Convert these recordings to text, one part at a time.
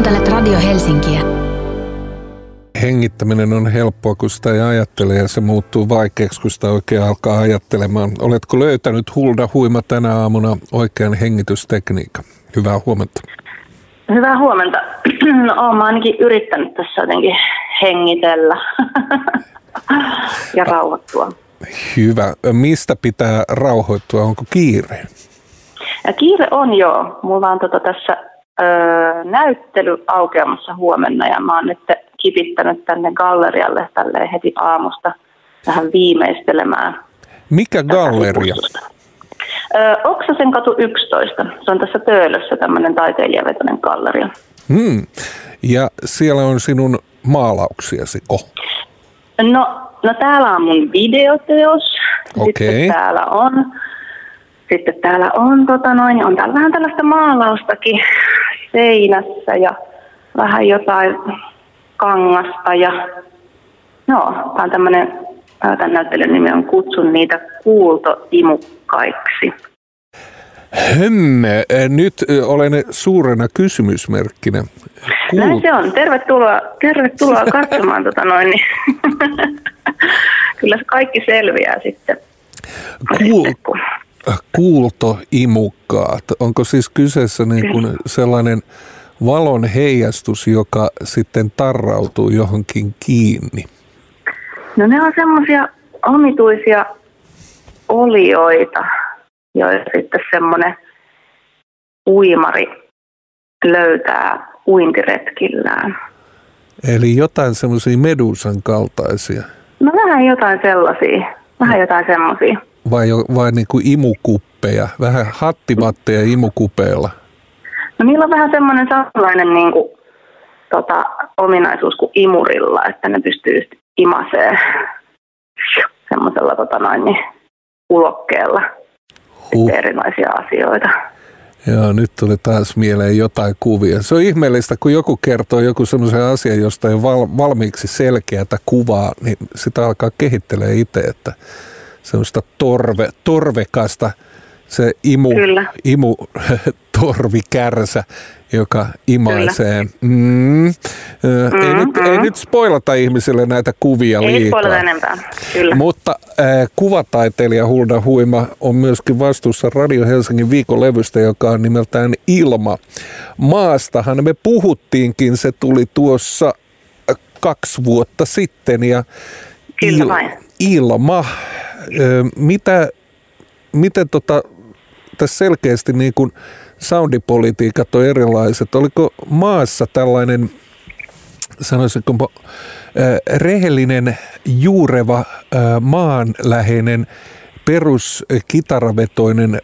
Kuuntelet Radio Helsinkiä. Hengittäminen on helppoa, kun sitä ei ajattele ja se muuttuu vaikeaksi, kun sitä oikein alkaa ajattelemaan. Oletko löytänyt Hulda Huima tänä aamuna oikean hengitystekniikan? Hyvää huomenta. Hyvää huomenta. No, olen ainakin yrittänyt tässä jotenkin hengitellä ja rauhoittua. Hyvä. Mistä pitää rauhoittua? Onko kiire? Ja kiire on joo. Mulla on tota tässä öö, näyttely aukeamassa huomenna ja mä oon nyt kipittänyt tänne gallerialle tälle heti aamusta vähän viimeistelemään. Mikä galleria? Öö, Oksasen katu 11. Se on tässä Töölössä tämmöinen taiteilijavetoinen galleria. Hmm. Ja siellä on sinun maalauksiasi. Oh. No, no täällä on mun videoteos. Okei. Sitten täällä on sitten täällä on, tota noin, on täällä vähän tällaista maalaustakin seinässä ja vähän jotain kangasta ja no, tämä on tämmöinen, tämän näyttelyn nimi on Kutsun niitä kuultoimukkaiksi. Hemme, nyt olen suurena kysymysmerkkinä. Kuul... Näin se on. Tervetuloa, tervetuloa katsomaan tota noin. Niin. Kyllä se kaikki selviää sitten. Kuul... sitten kun kuultoimukkaat. Onko siis kyseessä niin kuin sellainen valon heijastus, joka sitten tarrautuu johonkin kiinni? No ne on semmoisia omituisia olioita, joita sitten semmoinen uimari löytää uintiretkillään. Eli jotain semmoisia medusan kaltaisia? No vähän jotain sellaisia, vähän jotain semmoisia vai, vai niin kuin imukuppeja, vähän hattimatteja imukupeilla? No niillä on vähän semmoinen samanlainen niin kuin, tota, ominaisuus kuin imurilla, että ne pystyy imasee semmoisella tota noin, niin, ulokkeella huh. erilaisia asioita. Joo, nyt tuli taas mieleen jotain kuvia. Se on ihmeellistä, kun joku kertoo joku semmoisen asian, josta ei val, valmiiksi selkeätä kuvaa, niin sitä alkaa kehittelee itse, että semmoista torve, torvekasta, se imu, imu torvikärsä, joka imaisee. Mm. Mm-hmm. Ei, nyt, ei nyt spoilata ihmisille näitä kuvia ei liikaa. Ei enempää, kyllä. Mutta äh, kuvataiteilija Hulda Huima on myöskin vastuussa Radio Helsingin viikolevystä, joka on nimeltään Ilma. Maastahan me puhuttiinkin, se tuli tuossa kaksi vuotta sitten ja Kyllä vain. Ilma mitä, miten tota, tässä selkeästi niin kuin soundipolitiikat on erilaiset. Oliko maassa tällainen, sanoisinko, rehellinen, juureva, maanläheinen, peruskitaravetoinen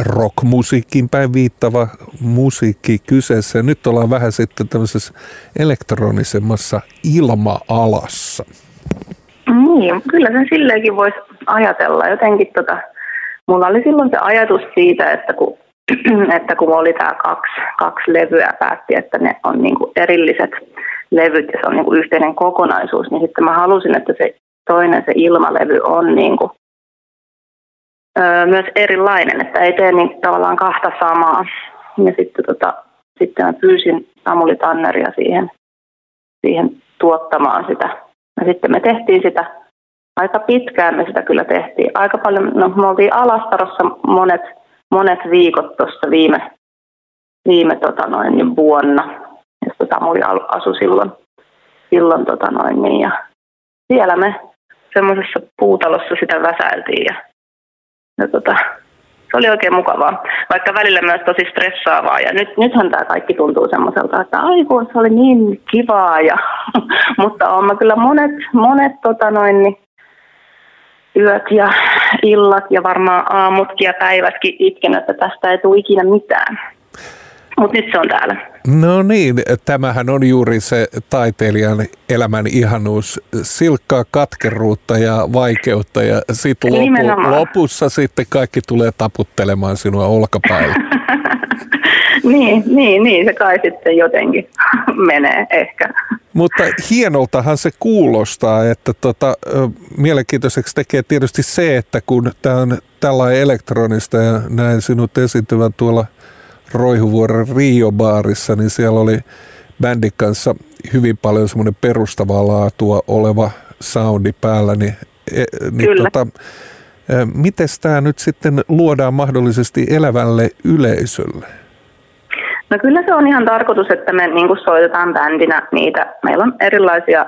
rockmusiikkiin päin viittava musiikki kyseessä. nyt ollaan vähän sitten tämmöisessä elektronisemmassa ilma-alassa. Niin, kyllä sen silleenkin voisi ajatella. Jotenkin tota, mulla oli silloin se ajatus siitä, että kun, että kun oli tämä kaksi, kaksi levyä päätti, että ne on niinku erilliset levyt ja se on niinku yhteinen kokonaisuus, niin sitten mä halusin, että se toinen, se ilmalevy on niinku, öö, myös erilainen, että ei tee niin tavallaan kahta samaa. Ja sitten, tota, sitten mä pyysin Samuli Tanneria siihen, siihen tuottamaan sitä ja sitten me tehtiin sitä aika pitkään, me sitä kyllä tehtiin. Aika paljon, no me oltiin Alastarossa monet, monet viikot tuossa viime, viime tota noin, niin vuonna, josta Samuli asui silloin, silloin tota noin, niin, ja siellä me semmoisessa puutalossa sitä väsäiltiin ja, ja tota, se oli oikein mukavaa, vaikka välillä myös tosi stressaavaa. Ja nyt, nythän tämä kaikki tuntuu semmoiselta, että aiku, se oli niin kivaa. Ja, mutta on mä kyllä monet, monet tota noin, niin, yöt ja illat ja varmaan aamutkin ja päivätkin itken, että tästä ei tule ikinä mitään. Mutta nyt se on täällä. No niin, tämähän on juuri se taiteilijan elämän ihanuus, silkkaa katkeruutta ja vaikeutta ja sitten lopu, lopussa sitten kaikki tulee taputtelemaan sinua olkapäin. niin, niin, niin, se kai sitten jotenkin menee ehkä. Mutta hienoltahan se kuulostaa, että tota, mielenkiintoiseksi tekee tietysti se, että kun tämä on tällainen elektronista ja näin sinut esiintyvän tuolla – Roihuvuoren Rio-baarissa, niin siellä oli bändin kanssa hyvin paljon semmoinen perustavaa laatua oleva soundi päällä, niin, e, niin Kyllä. tota, miten tämä nyt sitten luodaan mahdollisesti elävälle yleisölle? No kyllä se on ihan tarkoitus, että me niin soitetaan bändinä niitä. Meillä on erilaisia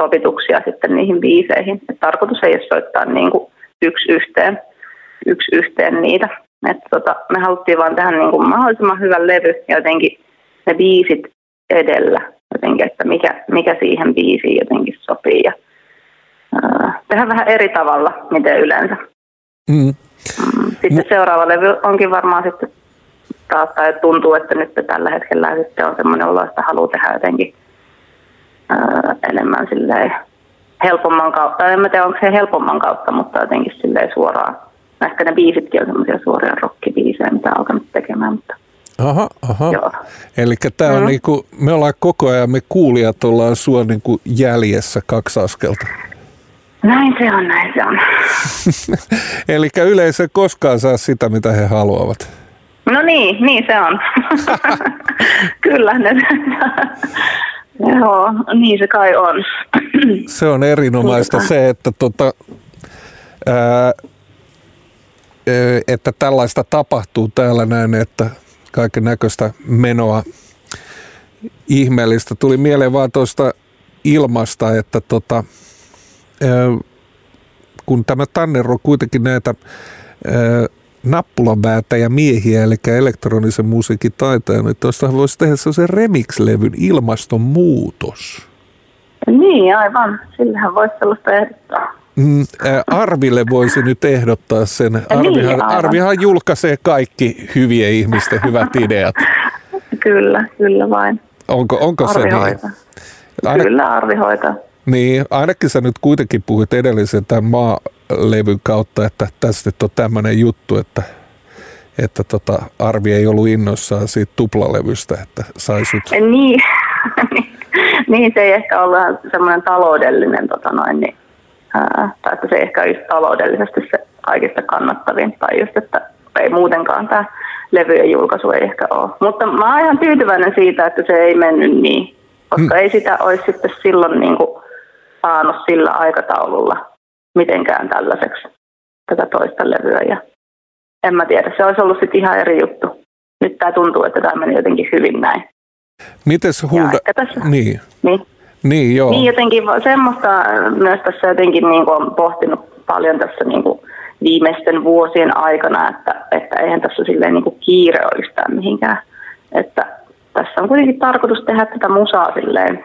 sovituksia sitten niihin biiseihin. Et tarkoitus ei ole soittaa niin kuin yksi yhteen, yksi yhteen niitä. Et tota, me haluttiin vaan tehdä niin kuin mahdollisimman hyvän levy ja jotenkin ne biisit edellä. Jotenkin, että mikä, mikä siihen biisiin jotenkin sopii. Ja, ää, tehdä vähän eri tavalla, miten yleensä. Mm. Sitten seuraava levy onkin varmaan sitten taas, tai tuntuu, että nyt tällä hetkellä sitten on semmoinen olo, että haluaa tehdä jotenkin ää, enemmän silleen helpomman kautta. En mä tiedä, onko se helpomman kautta, mutta jotenkin silleen suoraan. Ehkä ne biisitkin on semmoisia suoria rockibiisejä, mitä on alkanut tekemään, mutta Aha, aha. joo. Eli tämä on Mm. niinku, me ollaan koko ajan, me kuulijat ollaan sua niinku jäljessä kaksi askelta. Näin se on, näin se on. Eli yleisö ei koskaan saa sitä, mitä he haluavat. No niin, niin se on. Kyllä ne. Joo, niin se kai on. Se on erinomaista se, että, tota, ää, että tällaista tapahtuu täällä näin, että kaiken näköistä menoa ihmeellistä. Tuli mieleen vaan tuosta ilmasta, että tota, kun tämä Tanner on kuitenkin näitä nappulanväätäjä miehiä, eli elektronisen musiikin taitaja, niin tuosta voisi tehdä sellaisen remix-levyn ilmastonmuutos. Niin, aivan. Sillähän voisi sellaista ehdottaa. Mm, ää, Arville voisi nyt ehdottaa sen. Niin, Arvihan, aivan. Arvihan julkaisee kaikki hyvien ihmisten hyvät ideat. Kyllä, kyllä vain. Onko, onko se niin? Aina, Kyllä, Arvi hoitaa. niin? Ainakin sä nyt kuitenkin puhuit edellisen tämän maalevyn kautta, että tässä nyt on tämmöinen juttu, että, että tota, Arvi ei ollut innoissaan siitä tuplalevystä, että sai sut. Niin, niin se ei ehkä ollut semmoinen taloudellinen, tota noin, niin, ää, tai että se ehkä just taloudellisesti se kaikista kannattavin, tai just, että ei muutenkaan tämä levyjen julkaisu ei ehkä ole. Mutta mä oon ihan tyytyväinen siitä, että se ei mennyt niin, koska Mm. ei sitä olisi sitten silloin niin kuin saanut sillä aikataululla mitenkään tällaiseksi tätä toista levyä. Ja en mä tiedä, se olisi ollut sitten ihan eri juttu. Nyt tämä tuntuu, että tämä meni jotenkin hyvin näin. Mites Hulda? tässä, Niin, niin, niin joo. niin jotenkin semmoista äh, myös tässä jotenkin niin kuin on pohtinut paljon tässä niin kuin viimeisten vuosien aikana, että, että eihän tässä silleen niin kuin kiire ole yhtään mihinkään. Että tässä on kuitenkin tarkoitus tehdä tätä musaa silleen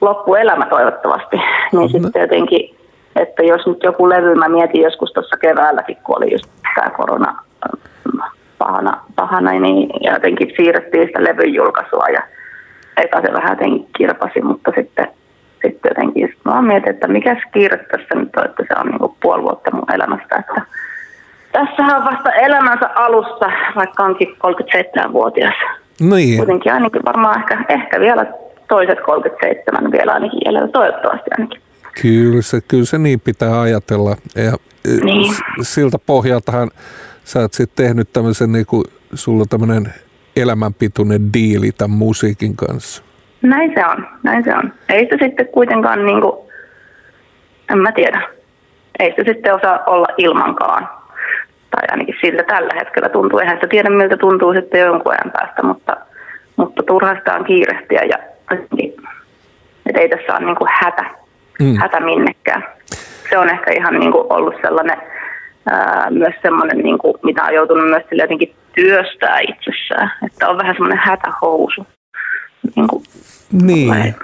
loppuelämä toivottavasti. Niin No. sitten jotenkin, että jos nyt joku levy, mä mietin joskus tuossa keväälläkin, kun oli just tämä korona äh, pahana, pahana, niin jotenkin siirrettiin sitä levyn julkaisua ja eka se vähän jotenkin kirpasi, mutta sitten, sitten jotenkin sit mä mietin, että mikä kiire tässä nyt on, että se on niin puoli vuotta mun elämästä, että tässähän on vasta elämänsä alussa, vaikka onkin 37-vuotias. Niin, Kuitenkin ainakin varmaan ehkä, ehkä vielä toiset 37 vielä ainakin jäljellä, toivottavasti ainakin. Kyllä se, kyllä se niin pitää ajatella. Ja Niin. siltä pohjaltahan sä oot sitten tehnyt tämmöisen, niin kuin, sulla tämmöinen elämänpituinen diili tämän musiikin kanssa. Näin se on, näin se on. Ei se sitten kuitenkaan, niin kuin, en mä tiedä, ei se sitten osaa olla ilmankaan. Tai ainakin siltä tällä hetkellä tuntuu. Eihän sitä tiedä, miltä tuntuu sitten jonkun ajan päästä, mutta, mutta turha sitä on kiirehtiä ja että ei tässä ole niin kuin hätä, Mm. hätä minnekään. Se on ehkä ihan niin kuin ollut sellainen ää, myös semmoinen, niin kuin, mitä on joutunut myös jotenkin työstää itsessään, että on vähän semmoinen hätähousu. Niin kuin, Niin,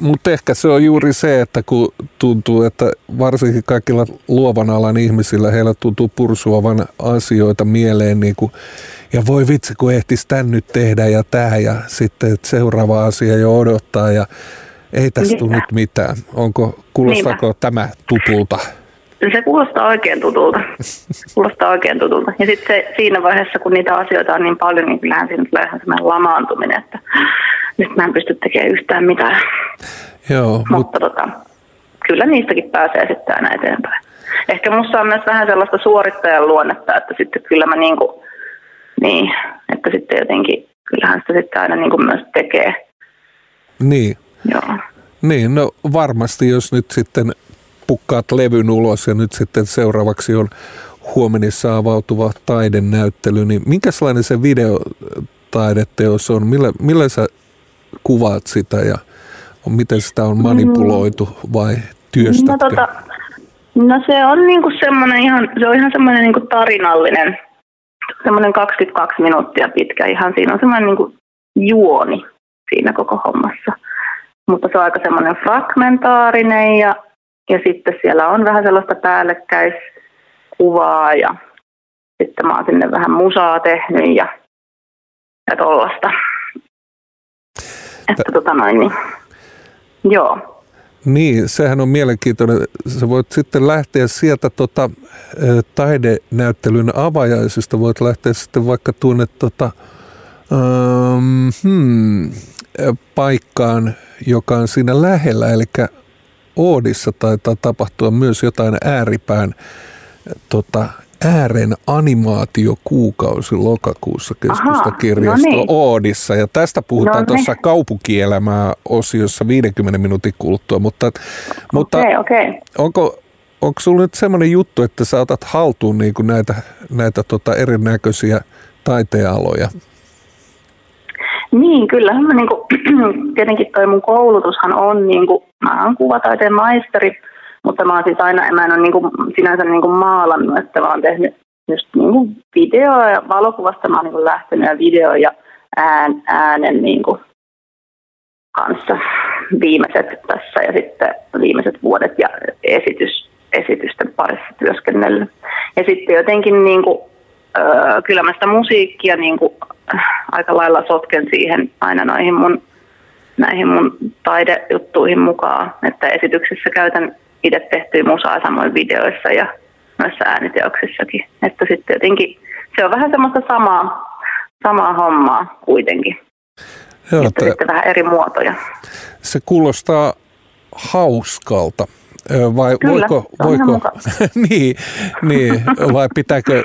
mutta ehkä se on juuri se, että kun tuntuu, että varsinkin kaikilla luovan alan ihmisillä, heillä tuntuu pursuavan asioita mieleen niin kuin, ja voi vitsi, kun ehtis tän nyt tehdä ja tää ja sitten että seuraava asia jo odottaa ja ei tästä tule Niinpä. nyt mitään. Onko, kuulostaako tämä tutulta? Se kuulostaa oikein tutulta. Kuulostaa oikein tutulta. Ja sitten siinä vaiheessa, kun niitä asioita on niin paljon, niin kyllähän siinä tulee ihan semmoinen lamaantuminen, että nyt mä en pysty tekemään yhtään mitään. Joo, mutta Mutta tota, kyllä niistäkin pääsee sitten aina eteenpäin. Ehkä musta on myös vähän sellaista suorittajan luonnetta, että sitten kyllä mä niinku, Niin, että sitten jotenkin, kyllähän sitä sitten aina niin kuin myös tekee. Niin. Joo. Niin, no varmasti jos nyt sitten pukkaat levyn ulos ja nyt sitten seuraavaksi on huomenissa avautuva taidenäyttely, niin minkälainen se videotaideteos on? Millä, millä sä kuvaat sitä ja miten sitä on manipuloitu vai työstätkö? No, tota, no se on niinku semmoinen ihan, se on ihan semmoinen niinku tarinallinen, semmoinen 22 minuuttia pitkä ihan. Siinä on semmoinen niinku juoni siinä koko hommassa. Mutta se on aika semmoinen fragmentaarinen ja, ja sitten siellä on vähän sellaista päällekkäiskuvaa ja sitten mä oon sinne vähän musaa tehnyt ja, ja tollasta. Että tota noin, niin joo. Niin, sehän on mielenkiintoinen. Sä voit sitten lähteä sieltä tota, taidenäyttelyn avajaisista, voit lähteä sitten vaikka tuonne tota, um, hmm, paikkaan, joka on siinä lähellä, eli Oodissa taitaa tapahtua myös jotain ääripään tota, äären animaatiokuukausi lokakuussa keskustakirjasto no niin. Oodissa. Ja tästä puhutaan no tuossa niin. kaupunkielämää osiossa 50 minuutin kuluttua. Mutta, mutta okay, okay. onko, onko sinulla nyt semmoinen juttu, että sä otat haltuun niin kuin näitä, näitä tota erinäköisiä taiteenaloja? Niin, kyllä. Mä niin kuin, tietenkin toi mun koulutushan on, niin kuin, mä oon kuvataiteen maisteri, mutta mä oon siis aina, mä en ole niin kuin, sinänsä niin kuin maalannut, että mä oon tehnyt just niin kuin videoa ja valokuvasta mä oon niin kuin lähtenyt ja video ja ään, äänen niin kuin kanssa viimeiset tässä ja sitten viimeiset vuodet ja esitys, esitysten parissa työskennellyt. Ja sitten jotenkin niin kuin, öö, kyllä mä sitä musiikkia niin kuin, aika lailla sotken siihen aina noihin mun, näihin mun taidejuttuihin mukaan, että esityksessä käytän itse tehtyä musaa samoin videoissa ja noissa ääniteoksissakin. Että sitten jotenkin se on vähän semmoista samaa, samaa hommaa kuitenkin. Joo, että te... sitten vähän eri muotoja. Se kuulostaa hauskalta. Vai Kyllä, voiko, voiko niin, niin, vai pitääkö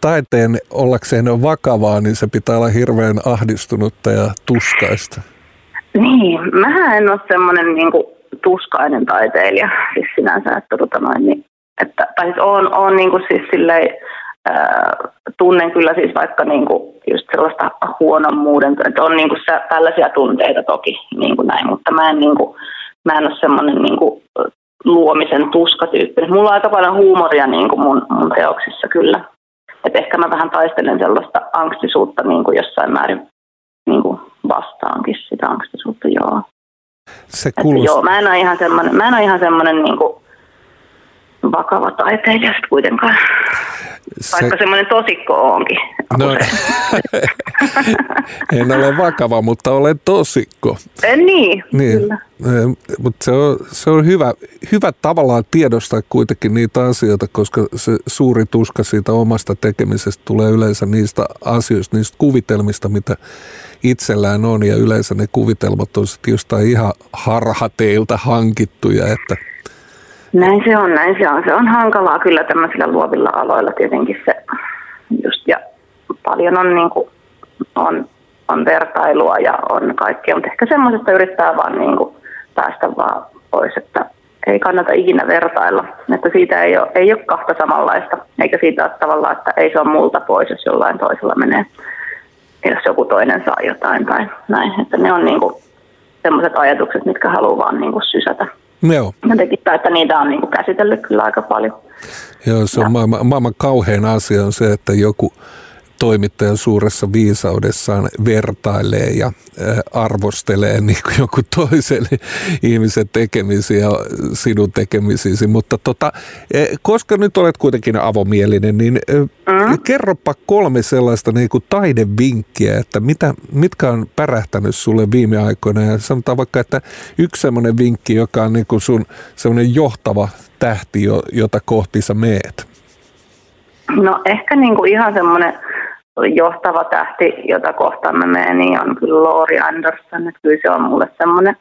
taiteen ollakseen vakavaa, niin se pitää olla hirveän ahdistunutta ja tuskaista? Niin, mä en ole semmoinen niin kuin, tuskainen taiteilija siis sinänsä, että, tota noin, niin, että tai siis on, on niin kuin siis silleen, tunnen kyllä siis vaikka niin kuin just sellaista huonommuuden, että on niin kuin tällaisia tunteita toki niin kuin näin, mutta mä en, niin kuin, mä en ole semmoinen niin kuin luomisen tuskatyyppinen. Mulla on aika paljon huumoria niin kuin mun, mun teoksissa kyllä. Et ehkä mä vähän taistelen sellaista angstisuutta niin kuin jossain määrin niin kuin vastaankin sitä angstisuutta, joo. Se kuulostaa... joo, mä en ole ihan semmoinen, mä en ole ihan semmoinen niin kuin vakava taiteilija kuitenkaan. Se... Vaikka semmoinen tosikko onkin. No, en ole vakava, mutta olen tosikko. Niin, niin. kyllä. Mutta se on, se on hyvä, hyvä tavallaan tiedostaa kuitenkin niitä asioita, koska se suuri tuska siitä omasta tekemisestä tulee yleensä niistä asioista, niistä kuvitelmista, mitä itsellään on. Ja yleensä ne kuvitelmat on sitten jostain ihan harhateilta hankittuja, että – näin se on, näin se on. Se on hankalaa kyllä tämmöisillä luovilla aloilla tietenkin se just, ja paljon on, niin kuin, on, on vertailua ja on kaikkea, mutta ehkä semmoisesta yrittää vaan niin kuin, päästä vaan pois, että ei kannata ikinä vertailla, että siitä ei ole, ei ole kahta samanlaista, eikä siitä ole tavallaan, että ei se ole multa pois, jos jollain toisella menee, jos joku toinen saa jotain tai näin, että ne on niin kuin, semmoiset ajatukset, mitkä haluaa vaan niin kuin, sysätä Joo. Jotenkin että niitä on niin kuin käsitellyt kyllä aika paljon. Joo, se on maailman, maailman kauhein asia on se, että joku toimittaja suuressa viisaudessaan vertailee ja arvostelee niin kuin joku toisen ihmisen tekemisiä sinun tekemisiisi. Mutta tota, e, koska nyt olet kuitenkin avomielinen, niin mm. kerropa kolme sellaista niin kuin taidevinkkiä, että mitä, mitkä on pärähtänyt sulle viime aikoina. Ja sanotaan vaikka, että yksi sellainen vinkki, joka on niin kuin sun sellainen johtava tähti, jota kohti sä meet. No ehkä niin kuin ihan semmoinen johtava tähti, jota kohtaan mä menen, niin on kyllä Lori Anderson. Että kyllä se on mulle semmoinen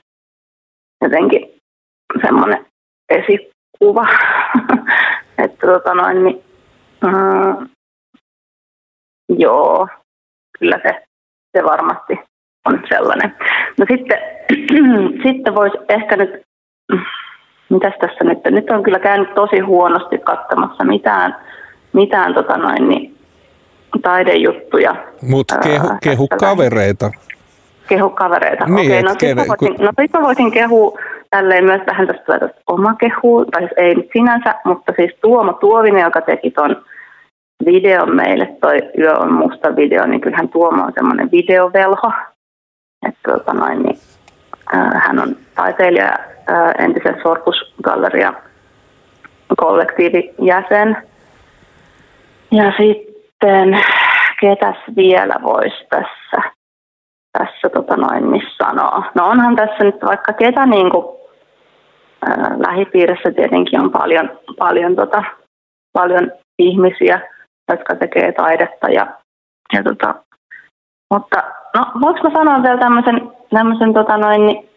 jotenkin semmoinen esikuva. että tota noin, niin, mm, joo. kyllä se, se varmasti on sellainen. No sitten, sitten voisi ehkä nyt, mitäs tässä nyt, nyt on kyllä käynyt tosi huonosti katsomassa mitään, mitään tota noin, niin, taidejuttuja. Mutta kehu, kehu kavereita. Kehu kavereita. Niin, Okei, no sitten voisin, no sit voisin kehua tälleen myös vähän tästä tästä oma kehu, tai siis ei nyt sinänsä, mutta siis Tuomo Tuovinen, joka teki ton videon meille, toi Yö on musta video, niin kyllähän Tuomo on semmoinen videovelho. Että tota noin, niin, äh, hän on taiteilija, äh, entisen Sorkus-galleria kollektiivijäsen. Ja sitten ketäs vielä voisi tässä, tässä tota noin, missä sanoa. No onhan tässä nyt vaikka ketä niin kuin, ää, lähipiirissä tietenkin on paljon, paljon, tota, paljon ihmisiä, jotka tekee taidetta. Ja, ja tota, mutta no, voinko sanoa vielä tämmöisen, tämmöisen tota noin, niin,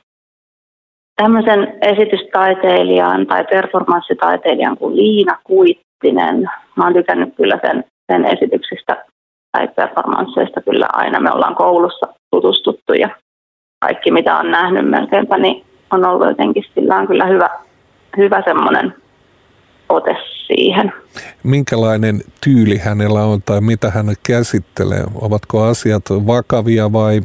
tämmöisen esitystaiteilijan tai performanssitaiteilijan kuin Liina Kuittinen. Mä oon tykännyt kyllä sen, sen esityksistä tai performansseista kyllä aina. Me ollaan koulussa tutustuttu ja kaikki mitä on nähnyt melkeinpä, niin on ollut jotenkin, sillä on kyllä hyvä, hyvä semmoinen ote siihen. Minkälainen tyyli hänellä on tai mitä hän käsittelee? Ovatko asiat vakavia vai?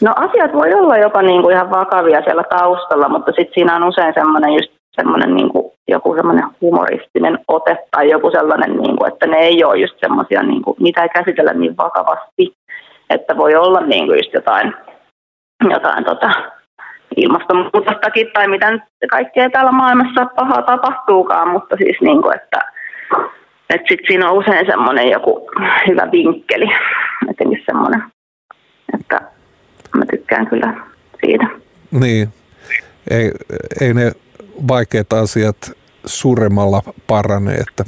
No asiat voi olla jopa niin kuin ihan vakavia siellä taustalla, mutta sitten siinä on usein semmoinen just semmoinen niin kuin joku semmoinen humoristinen ote tai joku sellainen, niin kuin, että ne ei ole just semmoisia, niin kuin, niitä ei käsitellä niin vakavasti, että voi olla niin kuin just jotain, jotain tota, ilmastonmuutostakin tai mitä nyt kaikkea täällä maailmassa pahaa tapahtuukaan, mutta siis niin kuin, että, että sit siinä on usein semmoinen joku hyvä vinkkeli, jotenkin semmoinen, että mä tykkään kyllä siitä. Niin, ei, ei ne vaikeat asiat suremalla parane, että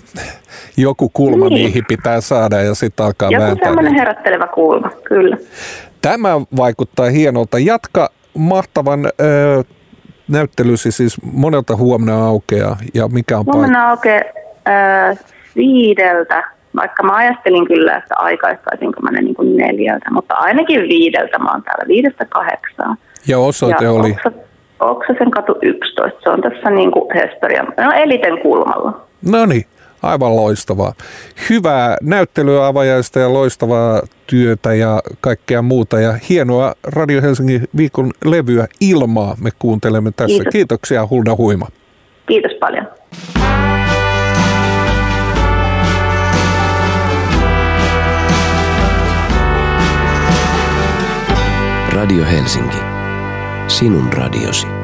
joku kulma niin. niihin pitää saada ja sitten alkaa Joku vääntää. semmoinen herättelevä kulma, kyllä. Tämä vaikuttaa hienolta. Jatka mahtavan ö, näyttelysi siis monelta huomenna aukeaa ja mikä on Huomenna paikka? aukeaa äh, viideltä, vaikka mä ajattelin kyllä, että aikaistaisinko mä ne niin kuin neljältä, mutta ainakin viideltä mä oon täällä, viidestä kahdeksaan. Ja osoite ja oli? Oksa, Oksasen katu 11, se on tässä niin kuin Hesperian, no Eliten kulmalla. No niin, aivan loistavaa. Hyvää näyttelyä avajaista ja loistavaa työtä ja kaikkea muuta. Ja hienoa Radio Helsingin viikon levyä Ilmaa me kuuntelemme tässä. Kiitos. Kiitoksia Hulda Huima. Kiitos paljon. Radio Helsinki. Sinun radiosi.